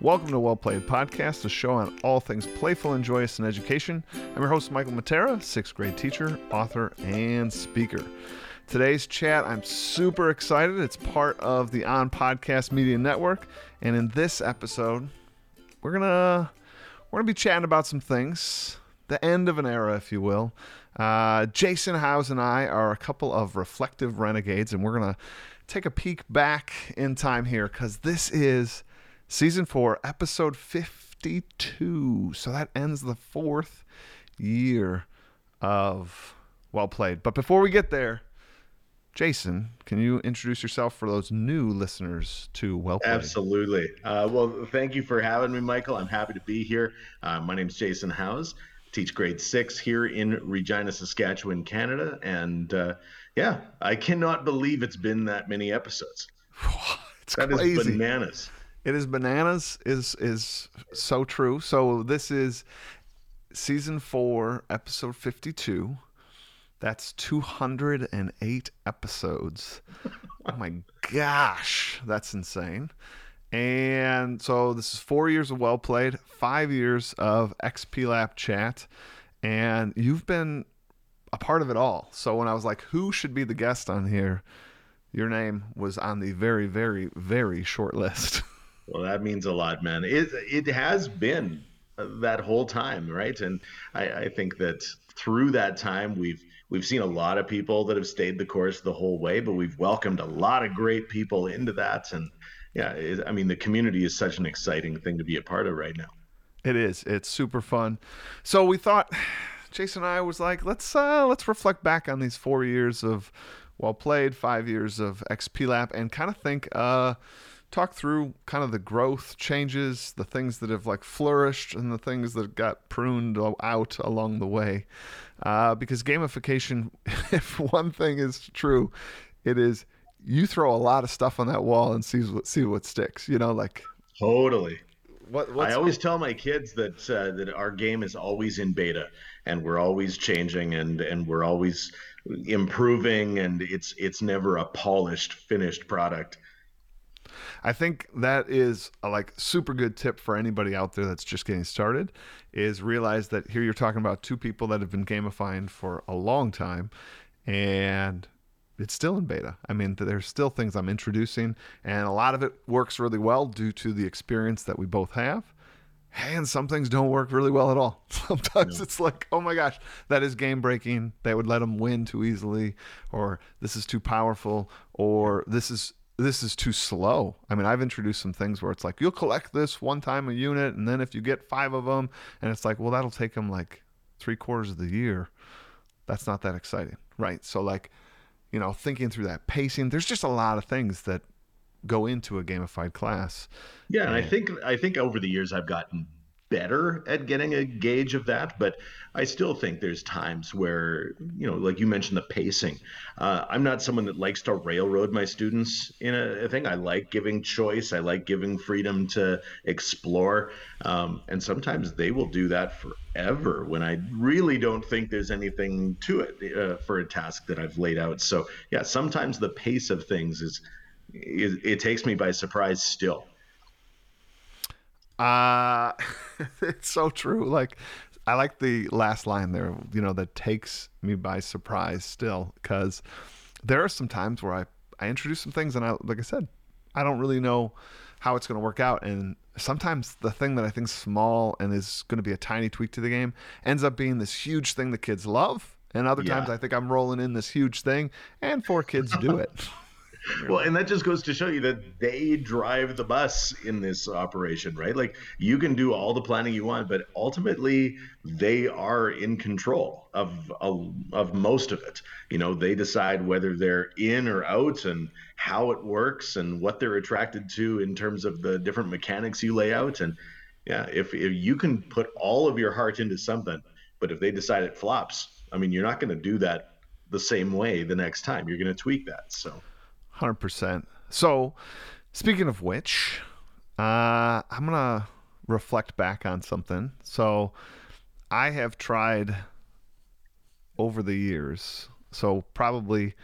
Welcome to Well Played Podcast, a show on all things playful and joyous in education. I'm your host, Michael Matera, sixth grade teacher, author, and speaker. Today's chat, I'm super excited. It's part of the On Podcast Media Network, and in this episode, we're gonna we're gonna be chatting about some things, the end of an era, if you will. Uh, Jason Howes and I are a couple of reflective renegades, and we're gonna take a peek back in time here because this is season four, episode 52. So that ends the fourth year of Well Played. But before we get there, Jason, can you introduce yourself for those new listeners to Well Played? Absolutely. Uh, well, thank you for having me, Michael. I'm happy to be here. Uh, my name is Jason Howes. Teach grade six here in Regina, Saskatchewan, Canada, and uh, yeah, I cannot believe it's been that many episodes. it's That crazy. is bananas. It is bananas is is so true. So this is season 4, episode 52. That's 208 episodes. oh my gosh, that's insane. And so this is 4 years of well played, 5 years of XP Lab chat, and you've been a part of it all. So when I was like who should be the guest on here, your name was on the very very very short list. Well, that means a lot, man. It it has been that whole time, right? And I, I think that through that time, we've we've seen a lot of people that have stayed the course the whole way, but we've welcomed a lot of great people into that. And yeah, it, I mean, the community is such an exciting thing to be a part of right now. It is. It's super fun. So we thought Jason and I was like, let's uh let's reflect back on these 4 years of well played, 5 years of XP Lab and kind of think uh talk through kind of the growth changes, the things that have like flourished and the things that got pruned out along the way. Uh because gamification if one thing is true, it is you throw a lot of stuff on that wall and see what see what sticks, you know, like Totally. what I always tell my kids that uh, that our game is always in beta, and we're always changing, and and we're always improving, and it's it's never a polished, finished product. I think that is a like super good tip for anybody out there that's just getting started is realize that here you're talking about two people that have been gamifying for a long time and it's still in beta. I mean, there's still things I'm introducing and a lot of it works really well due to the experience that we both have. And some things don't work really well at all. Sometimes it's like, oh my gosh, that is game breaking. They would let them win too easily, or this is too powerful, or this is this is too slow. I mean, I've introduced some things where it's like you'll collect this one time a unit, and then if you get five of them, and it's like, well, that'll take them like three quarters of the year. That's not that exciting, right? So, like, you know, thinking through that pacing, there's just a lot of things that go into a gamified class. Yeah, and I think I think over the years I've gotten better at getting a gauge of that, but I still think there's times where you know, like you mentioned, the pacing. Uh, I'm not someone that likes to railroad my students in a, a thing. I like giving choice. I like giving freedom to explore, um, and sometimes they will do that forever when I really don't think there's anything to it uh, for a task that I've laid out. So yeah, sometimes the pace of things is. It, it takes me by surprise still. Uh it's so true. Like I like the last line there, you know, that takes me by surprise still cuz there are some times where I I introduce some things and I like I said, I don't really know how it's going to work out and sometimes the thing that I think small and is going to be a tiny tweak to the game ends up being this huge thing the kids love. And other Yeah. times I think I'm rolling in this huge thing and four kids do it. Well, and that just goes to show you that they drive the bus in this operation, right? Like you can do all the planning you want, but ultimately they are in control of of, most of it. You know, they decide whether they're in or out and how it works and what they're attracted to in terms of the different mechanics you lay out. And yeah, if if you can put all of your heart into something, but if they decide it flops, I mean, you're not going to do that the same way the next time. You're going to tweak that. So. Hundred percent. So, speaking of which, uh, I'm gonna reflect back on something. So, I have tried over the years. So probably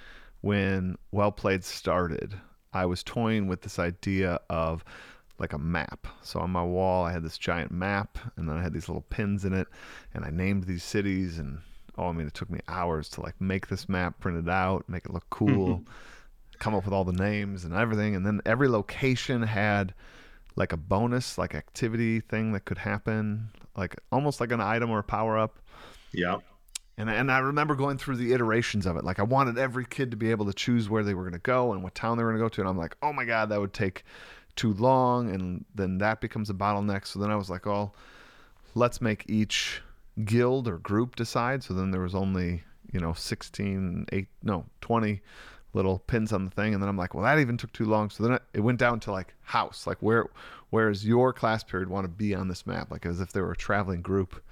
when Well Played started, I was toying with this idea of like a map. So on my wall, I had this giant map, and then I had these little pins in it, and I named these cities. And oh, I mean, it took me hours to like make this map, print it out, make it look cool, come up with all the names and everything. And then every location had like a bonus, like activity thing that could happen, like almost like an item or a power up. Yeah. And and I remember going through the iterations of it. Like I wanted every kid to be able to choose where they were going to go and what town they were going to go to. And I'm like, oh my god, that would take too long, and then that becomes a bottleneck. So then I was like, oh, let's make each guild or group decide. So then there was only you know 16, 8, no 20 little pins on the thing and then i'm like well that even took too long. So then it went down to like house like where where is your class period want to be on this map? Like as if they were a traveling group.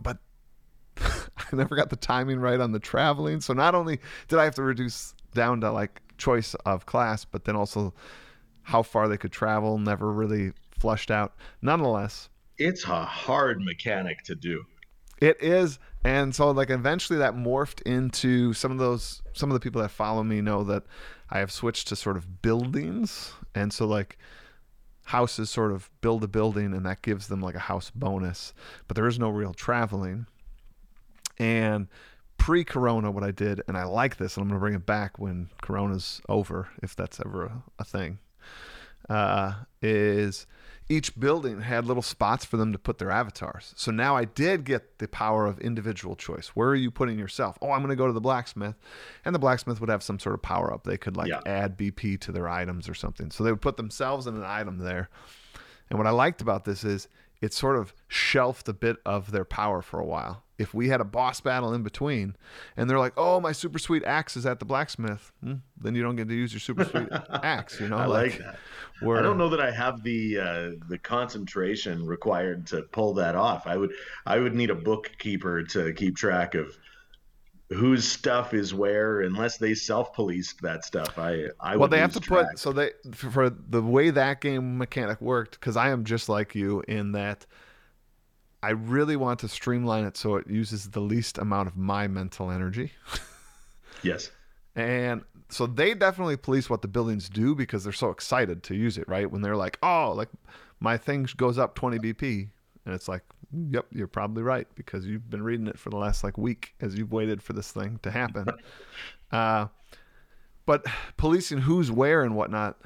But i never got the timing right on the traveling. So not only did i have to reduce down to like choice of class but then also how far they could travel never really flushed out. Nonetheless it's a hard mechanic to do. It is, and so like eventually that morphed into some of those. Some of the people that follow me know that I have switched to sort of buildings, and so like houses sort of build a building, and that gives them like a house bonus. But there is no real traveling. And pre-corona, what I did, and I like this, and I'm gonna bring it back when Corona's over, if that's ever a, a thing, uh, is each building had little spots for them to put their avatars. So now I did get the power of individual choice. Where are you putting yourself? Oh, I'm going to go to the blacksmith. And the blacksmith would have some sort of power up. They could like yeah. add BP to their items or something. So they would put themselves in an item there. And what I liked about this is it sort of shelved a bit of their power for a while. If we had a boss battle in between and they're like, oh, my super sweet axe is at the blacksmith, hmm, then you don't get to use your super sweet axe. You know, I like, like that. Where, I don't know that I have the uh, the concentration required to pull that off. I would I would need a bookkeeper to keep track of whose stuff is where unless they self-policed that stuff i i well they have to track. put so they for the way that game mechanic worked because i am just like you in that i really want to streamline it so it uses the least amount of my mental energy yes and so they definitely police what the buildings do because they're so excited to use it, right? When they're like, "Oh, like my thing goes up 20 BP." And it's like, "Yep, you're probably right because you've been reading it for the last like week as you've waited for this thing to happen." uh, but policing who's where and whatnot,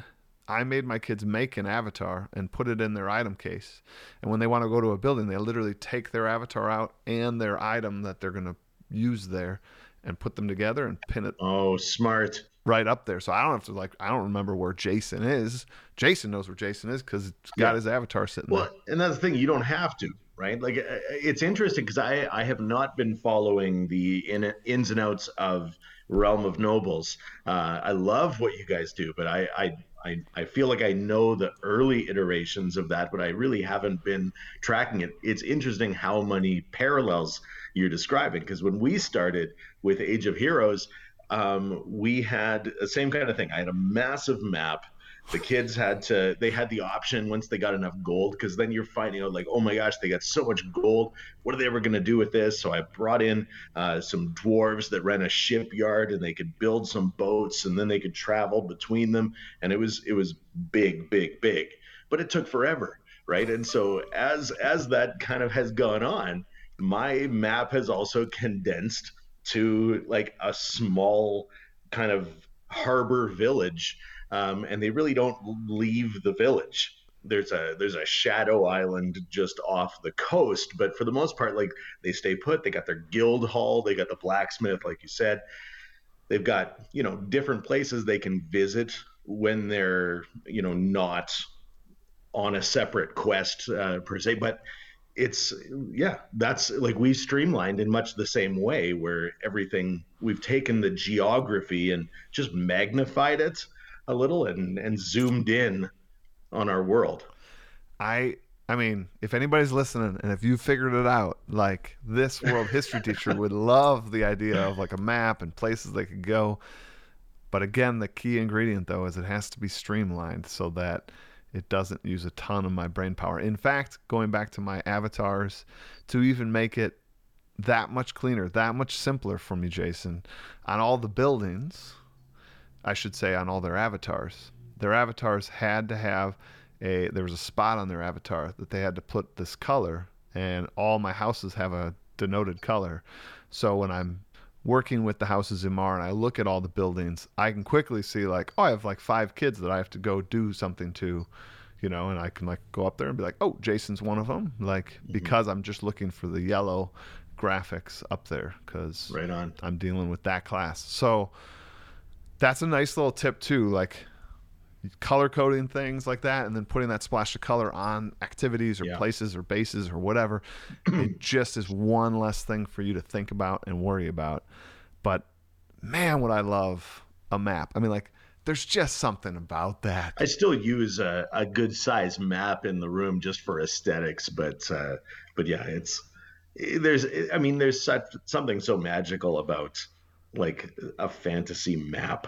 I made my kids make an avatar and put it in their item case. And when they want to go to a building, they literally take their avatar out and their item that they're going to use there and put them together and pin it. Oh, smart right up there. So I don't have to like I don't remember where Jason is. Jason knows where Jason is because it's got yeah. his avatar sitting well, there. and that's the thing. You don't have to, right? Like uh, it's interesting because I I have not been following the in, ins and outs of Realm of Nobles. Uh, I love what you guys do, but I I. I, I feel like I know the early iterations of that, but I really haven't been tracking it. It's interesting how many parallels you're describing because when we started with Age of Heroes, um, we had the same kind of thing. I had a massive map. The kids had to, they had the option once they got enough gold, because then you're finding out, like, oh my gosh, they got so much gold. What are they ever going to do with this? So I brought in uh, some dwarves that ran a shipyard and they could build some boats and then they could travel between them. And it was, it was big, big, big. But it took forever. Right. And so as, as that kind of has gone on, my map has also condensed to like a small kind of harbor village, um, and they really don't leave the village. There's a there's a shadow island just off the coast, but for the most part, like they stay put. They got their guild hall, they got the blacksmith, like you said. They've got you know different places they can visit when they're you know not on a separate quest uh, per se, but it's yeah that's like we streamlined in much the same way where everything we've taken the geography and just magnified it a little and and zoomed in on our world i i mean if anybody's listening and if you figured it out like this world history teacher would love the idea of like a map and places they could go but again the key ingredient though is it has to be streamlined so that it doesn't use a ton of my brain power. In fact, going back to my avatars, to even make it that much cleaner, that much simpler for me, Jason, on all the buildings, I should say on all their avatars, their avatars had to have a there was a spot on their avatar that they had to put this color, and all my houses have a denoted color. So when I'm working with the houses in Mar and I look at all the buildings, I can quickly see like, oh, I have like five kids that I have to go do something to, you know, and I can like go up there and be like, oh, Jason's one of them, like mm-hmm. because I'm just looking for the yellow graphics up there because right on I'm dealing with that class. So that's a nice little tip too, like color coding things like that, and then putting that splash of color on activities or yeah. places or bases or whatever. it just is one less thing for you to think about and worry about. But man, would I love a map. I mean, like there's just something about that. I still use a, a good size map in the room just for aesthetics, but uh, but yeah, it's there's I mean there's such something so magical about like a fantasy map.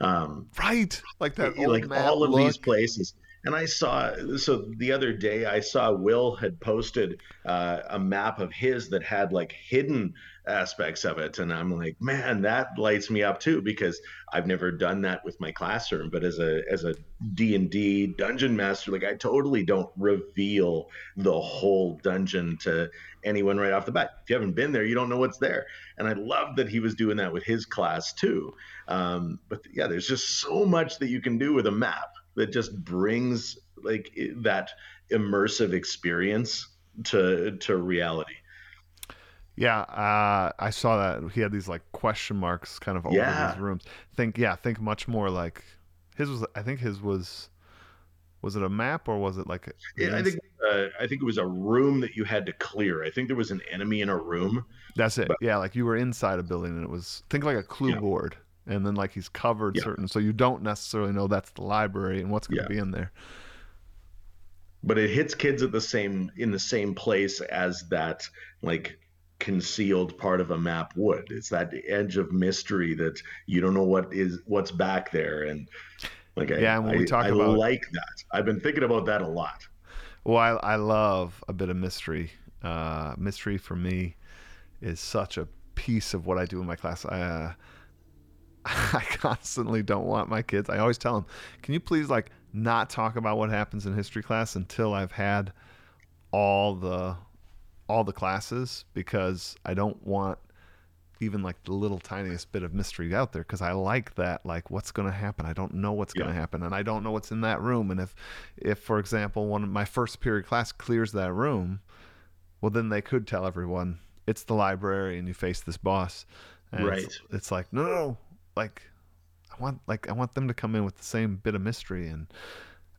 Um, right, like that. like all of look. these places. And I saw so the other day I saw Will had posted uh, a map of his that had like hidden aspects of it. And i'm like man that lights me up too because i've never done that with my classroom. But as a as a d&d dungeon master like i totally don't reveal the whole dungeon to anyone right off the bat. If you haven't been there you don't know what's there. And i love that he was doing that with his class too. Um, but yeah there's just so much that you can do with a map that just brings like that immersive experience to to reality yeah, uh, I saw that he had these like question marks kind of over yeah. these rooms. Think, yeah, think much more like his was. I think his was. Was it a map or was it like? yeah, I think uh, I think it was a room that you had to clear. I think there was an enemy in a room. That's it. But, yeah, like you were inside a building and it was think like a clue yeah. board, and then like he's covered yeah. certain, so you don't necessarily know that's the library and what's going to be in there. But it hits kids at the same in the same place as that like concealed part of a map would. It's that edge of mystery that you don't know what is what's back there, and like yeah, I, when we talk I, about like that. I've been thinking about that a lot. Well, I, I love a bit of mystery. Uh, mystery for me is such a piece of what I do in my class. I uh, I constantly don't want my kids. I always tell them, "Can you please like not talk about what happens in history class until I've had all the all the classes because I don't want even like the little tiniest bit of mystery out there because I like that like what's going to happen I don't know what's yeah. going to happen and I don't know what's in that room and if if for example one of my first period class clears that room well then they could tell everyone it's the library and you face this boss and right it's, it's like no, no no like I want like I want them to come in with the same bit of mystery and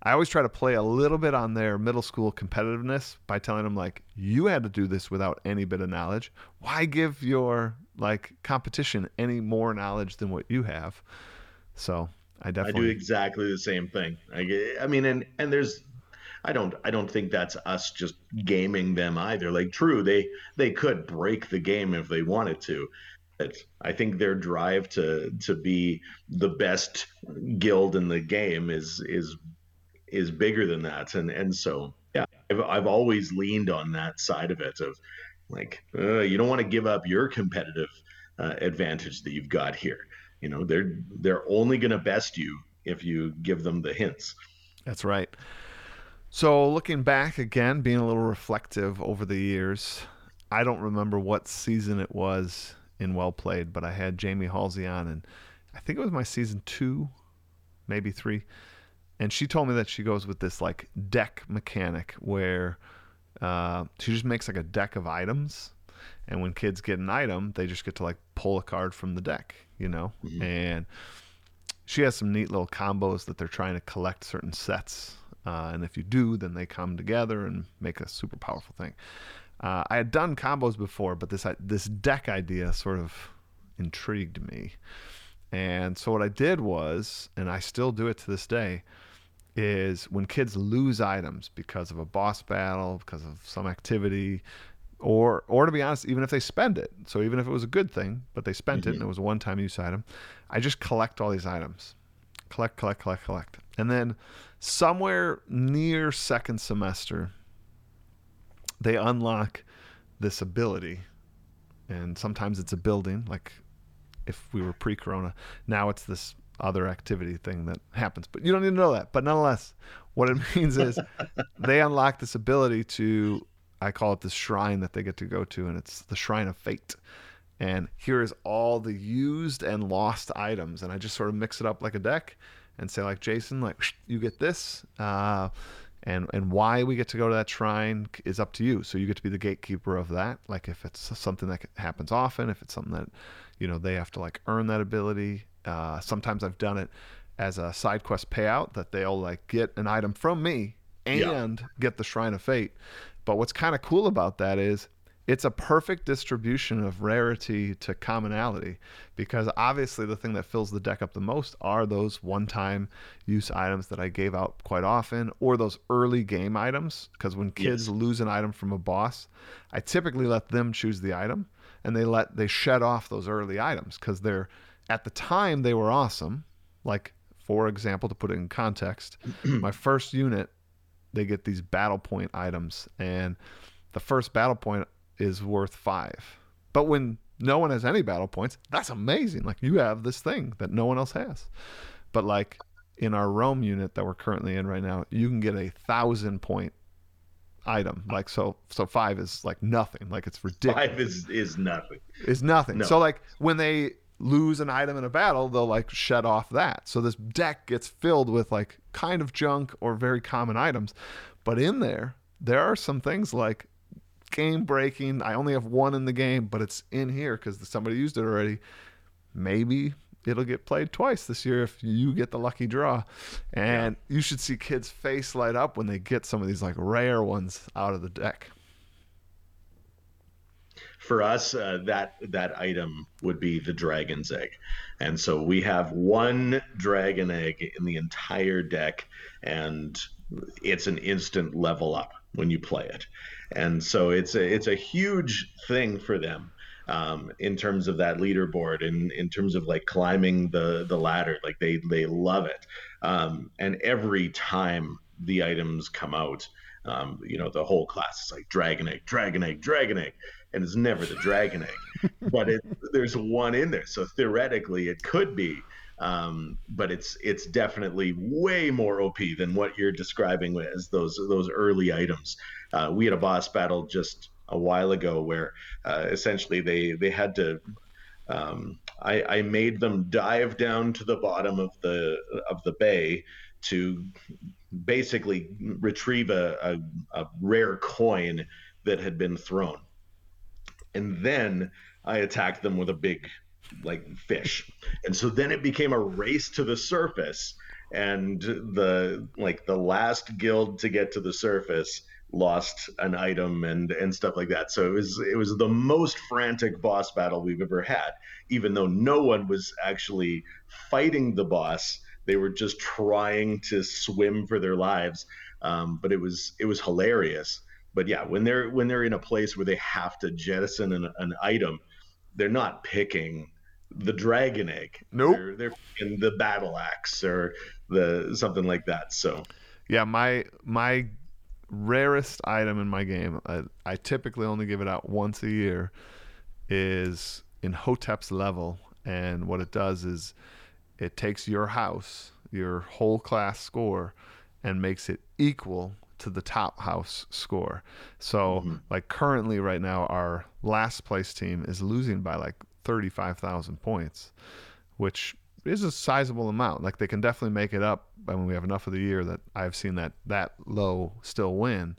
I always try to play a little bit on their middle school competitiveness by telling them like you had to do this without any bit of knowledge. Why give your like competition any more knowledge than what you have? So I definitely I do exactly the same thing. I, I mean, and and there's I don't I don't think that's us just gaming them either. Like true, they they could break the game if they wanted to. But I think their drive to to be the best guild in the game is is is bigger than that. And and so yeah I've, I've always leaned on that side of it of like uh, you don't want to give up your competitive uh, advantage that you've got here. You know they're they're only going to best you if you give them the hints. That's right. So looking back again being a little reflective over the years i don't remember what season it was in well played but i had jamie halsey on and i think it was my season two maybe three. And she told me that she goes with this like deck mechanic where uh, she just makes like a deck of items and when kids get an item they just get to like pull a card from the deck you know? Mm-hmm. and she has some neat little combos that they're trying to collect certain sets uh, and if you do then they come together and make a super powerful thing uh, i had done combos before but this this deck idea sort of intrigued me and so what i did was and i still do it to this day is when kids lose items because of a boss battle, because of some activity, or or to be honest, even if they spend it. So even if it was a good thing, but they spent mm-hmm. it and it was a one-time use item, I just collect all these items. Collect, collect, collect, collect. And then somewhere near second semester, they unlock this ability. And sometimes it's a building, like if we were pre-corona. Now it's this other activity thing that happens. But you don't need to know that. But nonetheless, what it means is they unlock this ability to I call it the shrine that they get to go to, and it's the Shrine of Fate. And here is all the used and lost items, and I just sort of mix it up like a deck, and say like Jason, like you get this, uh, and and why we get to go to that shrine is up to you. So you get to be the gatekeeper of that. Like if it's something that happens often, if it's something that you know they have to like earn that ability. Uh, sometimes I've done it as a side quest payout that they'll like get an item from me and yeah. get the Shrine of Fate. But what's kind of cool about that is it's a perfect distribution of rarity to commonality because obviously the thing that fills the deck up the most are those one-time use items that I gave out quite often or those early game items because when kids yes. lose an item from a boss I typically let them choose the item and they let they shed off those early items because they're at the time they were awesome like for example to put it in context my first unit they get these battle point items, and the first battle point is worth five. But when no one has any battle points, that's amazing. Like you have this thing that no one else has. But like in our Rome unit that we're currently in right now, you can get a thousand point item. Like so so five is like nothing. Like it's ridiculous. Five is is nothing. Is nothing. No. So like when they lose an item in a battle, they'll like shed off that. So this deck gets filled with like kind of junk or very common items. But in there, there are some things like game breaking. I only have one in the game, but it's in here because somebody used it already. Maybe it'll get played twice this year if you get the lucky draw. And yeah. you should see kids' face light up when they get some of these like rare ones out of the deck for us, uh, that that item would be the dragon's egg, and so we have one dragon egg in the entire deck, and it's an instant level up when you play it, and so it's a it's a huge thing for them. Um, in terms of that leaderboard and in terms of like climbing the the ladder like they they love it um, and every time the items come out um, you know the whole class is like dragon egg dragon egg dragon egg and it's never the dragon egg, but it, there's one in there. So theoretically, it could be, um, but it's it's definitely way more OP than what you're describing as those those early items. Uh, we had a boss battle just a while ago where uh, essentially they they had to. Um, I, I made them dive down to the bottom of the of the bay to basically retrieve a, a, a rare coin that had been thrown and then I attacked them with a big like fish. And so then it became a race to the surface and the like the last guild to get to the surface lost an item and and stuff like that. So it was it was the most frantic boss battle we've ever had even though no one was actually fighting the boss. They were just trying to swim for their lives. Um, but it was it was hilarious but yeah, when they're when they're in a place where they have to jettison an, an item, they're not picking the dragon egg. Nope. They're, they're picking the battle axe or the something like that. So yeah, my my rarest item in my game, I, I typically only give it out once a year, is Imhotep's level, and what it does is it takes your house, your whole class score, and makes it equal to the top house score. So, mm-hmm. like currently right now, our last place team is losing by like 35,000 points, which is a sizable amount. Like they can definitely make it up by when we have enough of the year that I've seen that that low still win.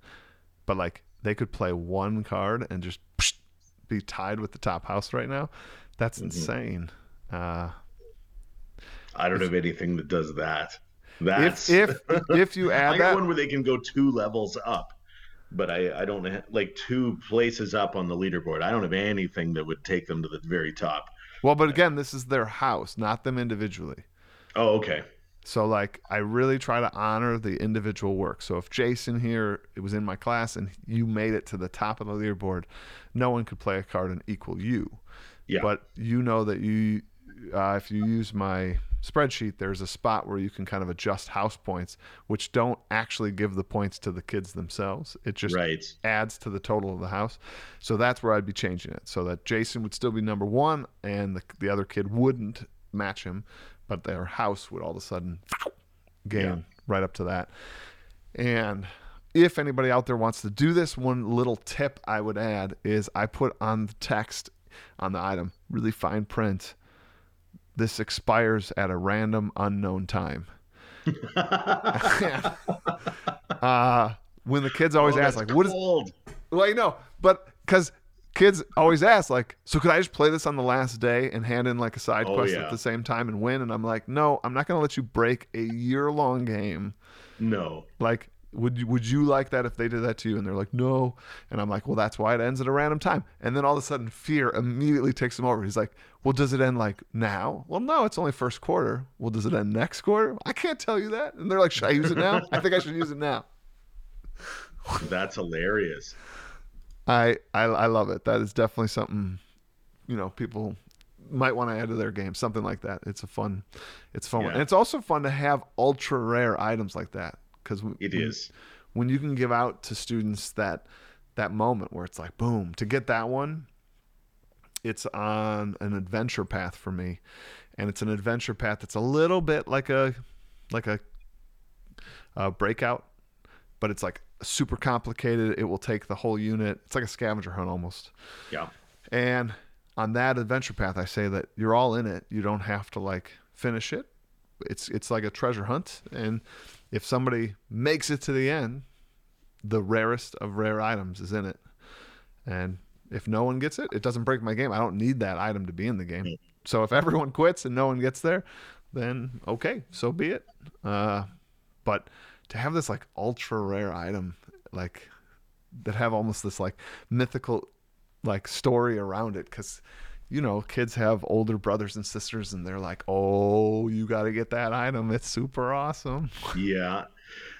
But like they could play one card and just be tied with the top house right now. That's mm-hmm. insane. Uh, I don't have anything that does that. That's if if, if you add I got that one where they can go two levels up, but I I don't like two places up on the leaderboard. I don't have anything that would take them to the very top. Well, but again, this is their house, not them individually. Oh, okay. So like I really try to honor the individual work. So if Jason here it was in my class and you made it to the top of the leaderboard, no one could play a card and equal you. Yeah. But you know that you uh, if you use my spreadsheet, there's a spot where you can kind of adjust house points, which don't actually give the points to the kids themselves. It just right. adds to the total of the house. So that's where I'd be changing it so that Jason would still be number one and the, the other kid wouldn't match him. but their house would all of a sudden gain Yeah. right up to that. And if anybody out there wants to do this, one little tip I would add is I put on the text on the item, really fine print. This expires at a random unknown time. uh, when the kids always Oh, ask, like, what is cold. well, you know, but because kids always ask, like, so could I just play this on the last day and hand in like a side Oh, quest yeah. at the same time and win? And I'm like, no, I'm not going to let you break a year long game. No. Like, would you would you like that if they did that to you? And they're like, no. And I'm like, well, that's why it ends at a random time. And then all of a sudden, fear immediately takes him over. He's like, well, does it end like now? Well, no, it's only first quarter. Well, does it end next quarter? I can't tell you that. And they're like, should I use it now? I think I should use it now. That's hilarious. I, I I love it. That is definitely something, you know, people might want to add to their game. Something like that. It's a fun, it's a fun one, Yeah. and it's also fun to have ultra rare items like that because It is. when you can give out to students that that moment where it's like boom to get that one. It's on an adventure path for me, and it's an adventure path that's a little bit like a like a, a breakout, but it's like super complicated. It will take the whole unit. It's like a scavenger hunt almost. Yeah. And on that adventure path, I say that you're all in it. You don't have to like finish it. It's it's like a treasure hunt, and if somebody makes it to the end, the rarest of rare items is in it. And if no one gets it, it doesn't break my game. I don't need that item to be in the game. So if everyone quits and no one gets there, then okay, so be it. Uh, but to have this like ultra rare item, like that have almost this like mythical like story around it because you know kids have older brothers and sisters and they're like oh you got to get that item it's super awesome Yeah.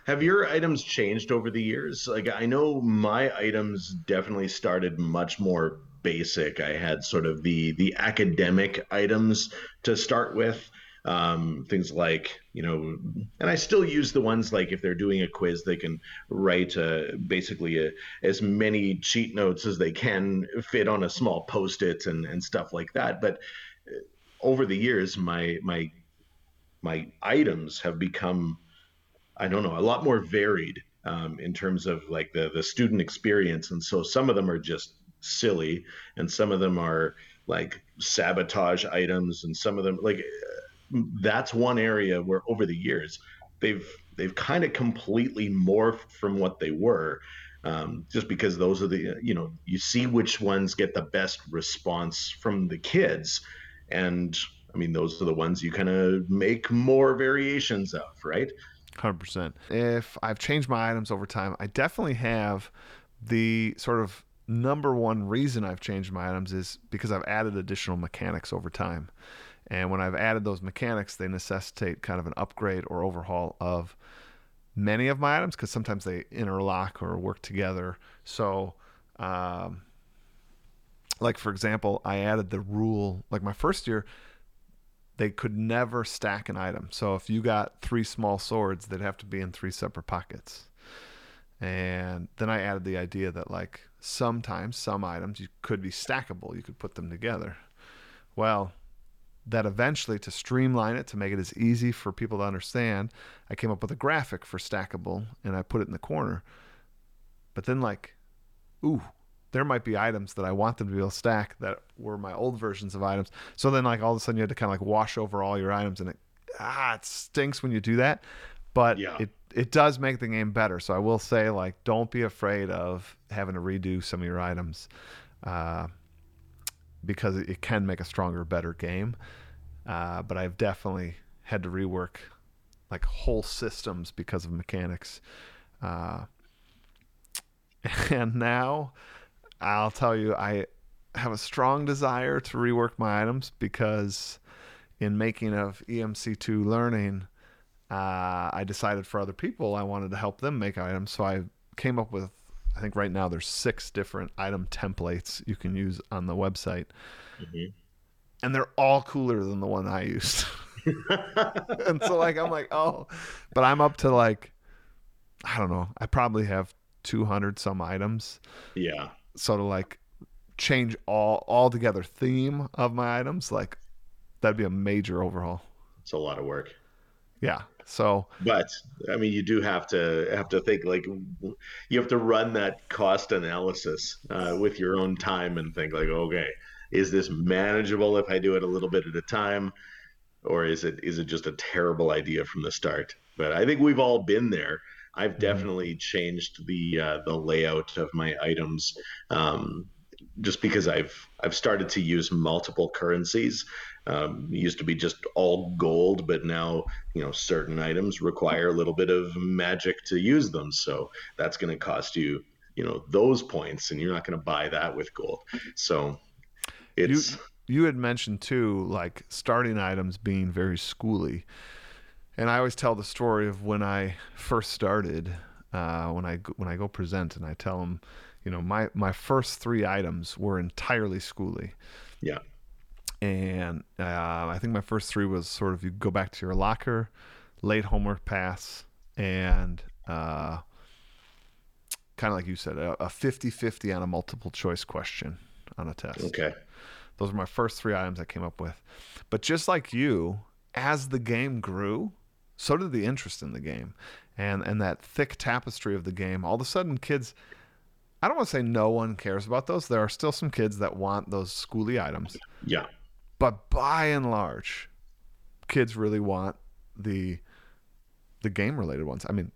Have your items changed over the years? Like I know my items definitely started much more basic. I had sort of the the academic items to start with. Um, things like, you know, and I still use the ones like if they're doing a quiz, they can write uh, basically a, as many cheat notes as they can fit on a small post-it and, and stuff like that. But uh, over the years, my my my items have become I don't know, a lot more varied um, in terms of like the the student experience, and so some of them are just silly, and some of them are like sabotage items, and some of them like uh, that's one area where over the years they've they've kind of completely morphed from what they were. Um, just because those are the you know you see which ones get the best response from the kids. And i mean those are the ones you kind of make more variations of right? 100% if i've changed my items over time i definitely have the sort of number one reason i've changed my items is because i've added additional mechanics over time and when i've added those mechanics they necessitate kind of an upgrade or overhaul of many of my items because sometimes they interlock or work together. So um, like for example i added the rule like my first year they could never stack an item. So if you got three small swords they'd have to be in three separate pockets. And then i added the idea that like sometimes some items you could be stackable you could put them together. Well that eventually to streamline it to make it as easy for people to understand i came up with a graphic for stackable and i put it in the corner but then like ooh there might be items that I want them to be able to stack that were my old versions of items. So then like all of a sudden you had to kind of like wash over all your items and it ah it stinks when you do that. But Yeah. it it does make the game better. So I will say like don't be afraid of having to redo some of your items. Uh, because it can make a stronger, better game. Uh, but I've definitely had to rework like whole systems because of mechanics. Uh, and now I'll tell you, I have a strong desire to rework my items because in making of EMC2 learning, uh, I decided for other people I wanted to help them make items. So I came up with, I think right now there's six different item templates you can use on the website. Mhm. And they're all cooler than the one I used. and so like I'm like, oh, but I'm up to like, I don't know. I probably have 200 some items yeah sort of like change all altogether theme of my items like that'd be a major overhaul it's a lot of work. Yeah. So, but I mean, you do have to have to think like you have to run that cost analysis uh, with your own time and think like, okay, is this manageable if I do it a little bit at a time, or is it is it just a terrible idea from the start? But I think we've all been there. I've mm-hmm. definitely mm-hmm. changed the uh, the layout of my items um, just because I've I've started to use multiple currencies. Um, used to be just all gold, but now you know certain items require a little bit of magic to use them. So that's going to cost you you know those points, and you're not going to buy that with gold. So it's you, you had mentioned too, like starting items being very schooly. And I always tell the story of when I first started, uh, when I when I go present and I tell them, you know, my my first three items were entirely schooly. Yeah. And uh, I think my first three was sort of you go back to your locker, late homework pass, and uh, kind of like you said, a 50 50 on a multiple choice question on a test. Okay. Those are my first three items I came up with. But just like you, as the game grew, so did the interest in the game. And and that thick tapestry of the game, all of a sudden kids I don't want to say no one cares about those. There are still some kids that want those schooly items. Yeah. But by and large, kids really want the the game related ones. I mean,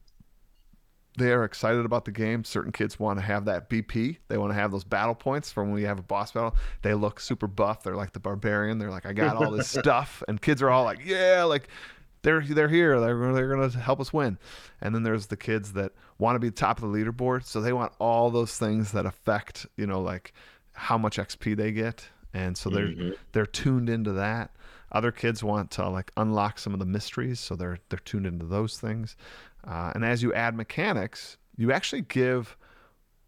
they are excited about the game. Certain kids want to have that BP. They want to have those battle points from when you have a boss battle. They look super buff. They're like the barbarian. They're like, I got all this stuff, and kids are all like, yeah, like they're they're here. They're they're going to help us win. And then there's the kids that want to be top of the leaderboard, so they want all those things that affect you know like how much XP they get, and so they're mm-hmm. they're tuned into that. Other kids want to like unlock some of the mysteries, so they're they're tuned into those things. Uh, and as you add mechanics, you actually give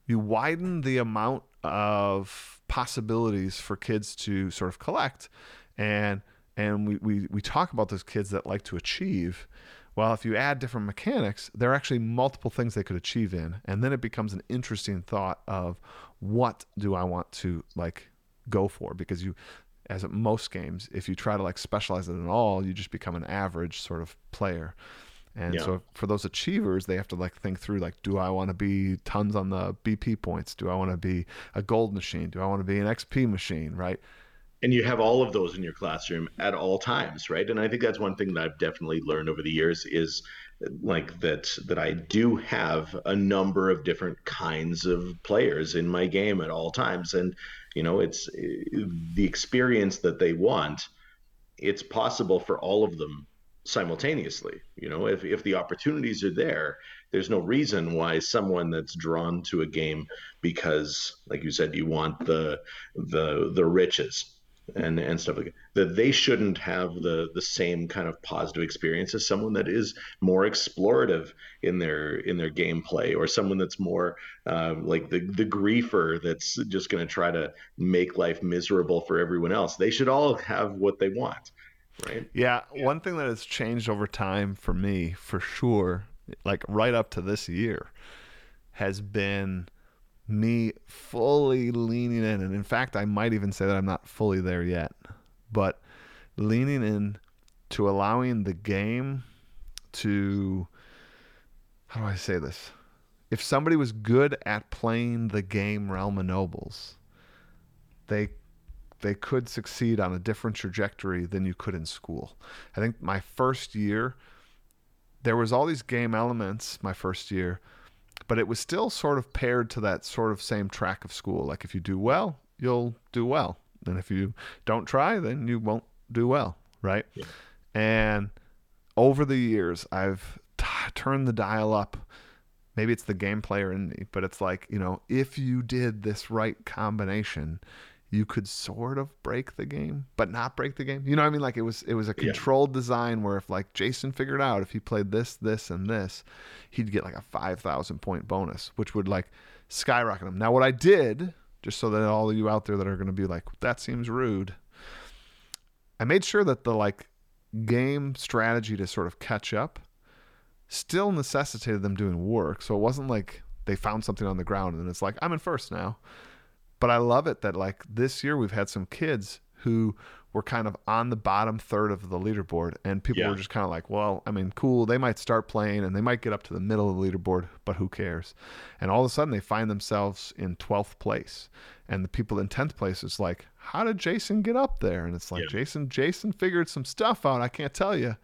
you widen the amount of possibilities for kids to sort of collect and and we, we, we talk about those kids that like to achieve well if you add different mechanics there are actually multiple things they could achieve in and then it becomes an interesting thought of what do i want to like go for because you as at most games if you try to like specialize it in all you just become an average sort of player. And yeah. so for those achievers they have to like think through like do i want to be tons on the bp points? Do i want to be a gold machine? Do i want to be an xp machine right? And you have all of those in your classroom at all times right? And i think that's one thing that i've definitely learned over the years is like that that i do have a number of different kinds of players in my game at all times. And you know it's eh, the experience that they want it's possible for all of them simultaneously you know? If, if the opportunities are there there's no reason why someone that's drawn to a game because like you said you want the the the riches and and stuff like that, that they shouldn't have the the same kind of positive experience as someone that is more explorative in their in their gameplay or someone that's more uh, like the the griefer that's just going to try to make life miserable for everyone else. They should all have what they want right? Yeah, yeah. one thing that has changed over time for me for sure like right up to this year has been me fully leaning in. And in fact, I might even say that I'm not fully there yet, but leaning in to allowing the game to, how do I say this? If somebody was good at playing the game Realm of Nobles, they they could succeed on a different trajectory than you could in school. I think my first year, there was all these game elements my first year but it was still sort of paired to that sort of same track of school. Like if you do well, you'll do well. And if you don't try, then you won't do well, right? Yeah. And over the years, I've t- turned the dial up. Maybe it's the game player in me, but it's like, you know, if you did this right combination, you could sort of break the game, but not break the game. You know what I mean? Like it was it was a controlled yeah. design where if like Jason figured out if he played this, this, and this, he'd get like a five thousand point bonus, which would like skyrocket him. Now what I did, just so that all of you out there that are gonna be like, that seems rude, I made sure that the like game strategy to sort of catch up still necessitated them doing work. So it wasn't like they found something on the ground and it's like, I'm in first now but I love it that like this year we've had some kids who were kind of on the bottom third of the leaderboard, and people Yeah. were just kind of like, well, I mean, cool, they might start playing and they might get up to the middle of the leaderboard, but who cares? And all of a sudden, they find themselves in 12th place, and the people in 10th place is like, how did Jason get up there? And it's like, Yeah. Jason, Jason figured some stuff out. I can't tell you.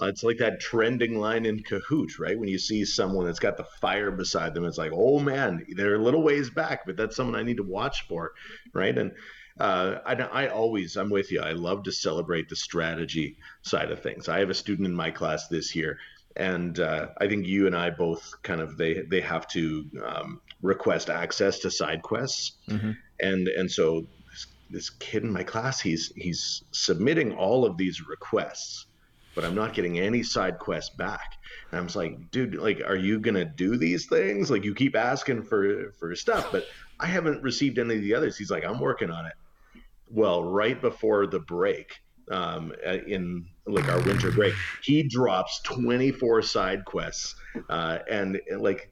Uh, it's like that trending line in Kahoot, right? When you see someone that's got the fire beside them, it's like, oh man, they're a little ways back, but that's someone I need to watch for, right? And uh, I, I always, I'm with you. I love to celebrate the strategy side of things. I have a student in my class this year, and uh, I think you and I both kind of they they have to um, request access to side quests, Mhm. and and so this, this kid in my class, he's he's submitting all of these requests but I'm not getting any side quests back. And I was like, dude, like, are you gonna do these things? Like, you keep asking for for stuff, but I haven't received any of the others. He's like, I'm working on it. Well, right before the break, um, uh, in like our winter break, he drops 24 side quests, uh, and like.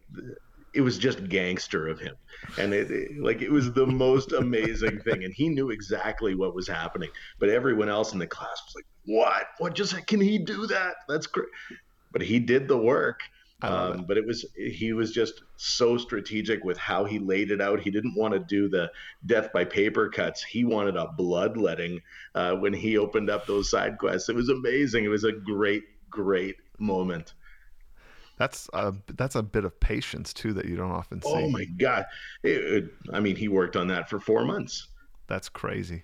It was just gangster of him, and it, it- like it was the most amazing thing, and he knew exactly what was happening. But everyone else in the class was like, "What? What? Just can he do that? That's great." But he did the work. Um, but it was he was just so strategic with how he laid it out. He didn't want to do the death by paper cuts. He wanted a bloodletting uh, when he opened up those side quests. It was amazing. It was a great, great moment. That's a that's a bit of patience too that you don't often see. Oh my god! It, it- I mean, he worked on that for four months. That's crazy.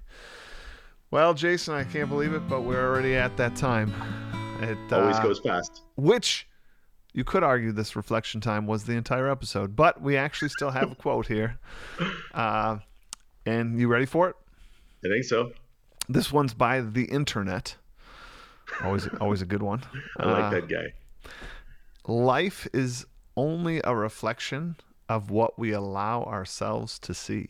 Well, Jason, I can't believe it, but we're already at that time. It Always uh, goes fast. which you could argue this reflection time was the entire episode, but we actually still have a quote here. Uh, and you ready for it? I think so. This one's by the internet. Always, always a good one. I like Uh, that guy. Life is only a reflection of what we allow ourselves to see.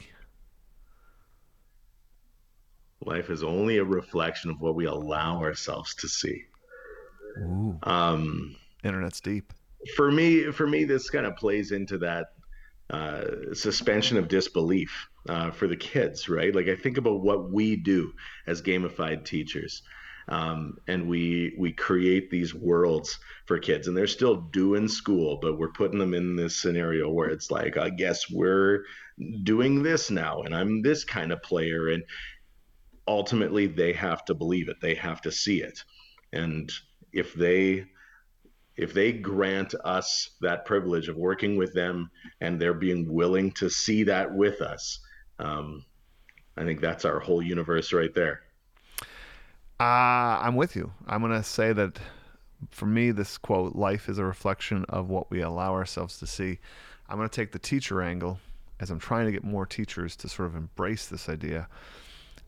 Life is only a reflection of what we allow ourselves to see. Ooh, Um, internet's deep. for me, for me, this kind of plays into that uh, suspension of disbelief uh, for the kids, right? Like I think about what we do as gamified teachers, um, and we we create these worlds for kids, and they're still doing school, but we're putting them in this scenario where it's like, I guess we're doing this now, and I'm this kind of player, and ultimately they have to believe it, they have to see it, and if they if they grant us that privilege of working with them and they're being willing to see that with us, um, I think that's our whole universe right there. Uh, I'm with you. I'm going to say that for me, this quote, life is a reflection of what we allow ourselves to see. I'm going to take the teacher angle as I'm trying to get more teachers to sort of embrace this idea.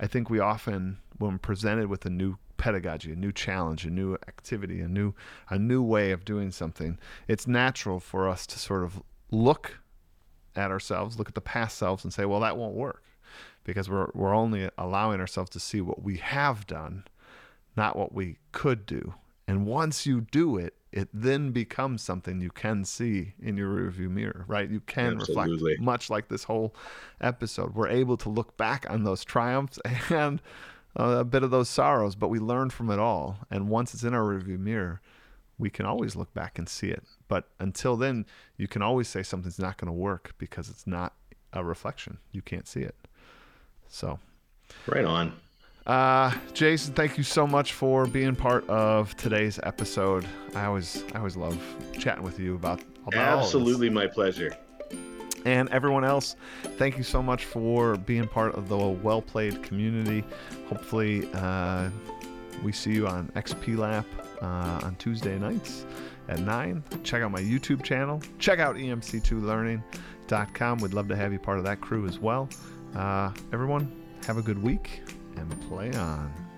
I think we often, when presented with a new pedagogy, a new challenge, a new activity, a new a new way of doing something, it's natural for us to sort of look at ourselves, look at the past selves, and say, "Well, that won't work," because we're we're only allowing ourselves to see what we have done, not what we could do. And once you do it, it then becomes something you can see in your rearview mirror, right? You can Absolutely. reflect, much like this whole episode. We're able to look back on those triumphs and uh, a bit of those sorrows, but we learn from it all. And once it's in our rearview mirror, we can always look back and see it. But until then, you can always say something's not going to work because it's not a reflection. You can't see it. So, Right on. Uh, Jason, thank you so much for being part of today's episode. I always, I always love chatting with you about, about all this. Absolutely my pleasure. And everyone else, thank you so much for being part of the well played community. Hopefully, uh, we see you on XP Lap uh, on Tuesday nights at 9. Check out my YouTube channel. Check out E emc2learning.com. We'd love to have you part of that crew as well. Uh, everyone, have a good week and play on.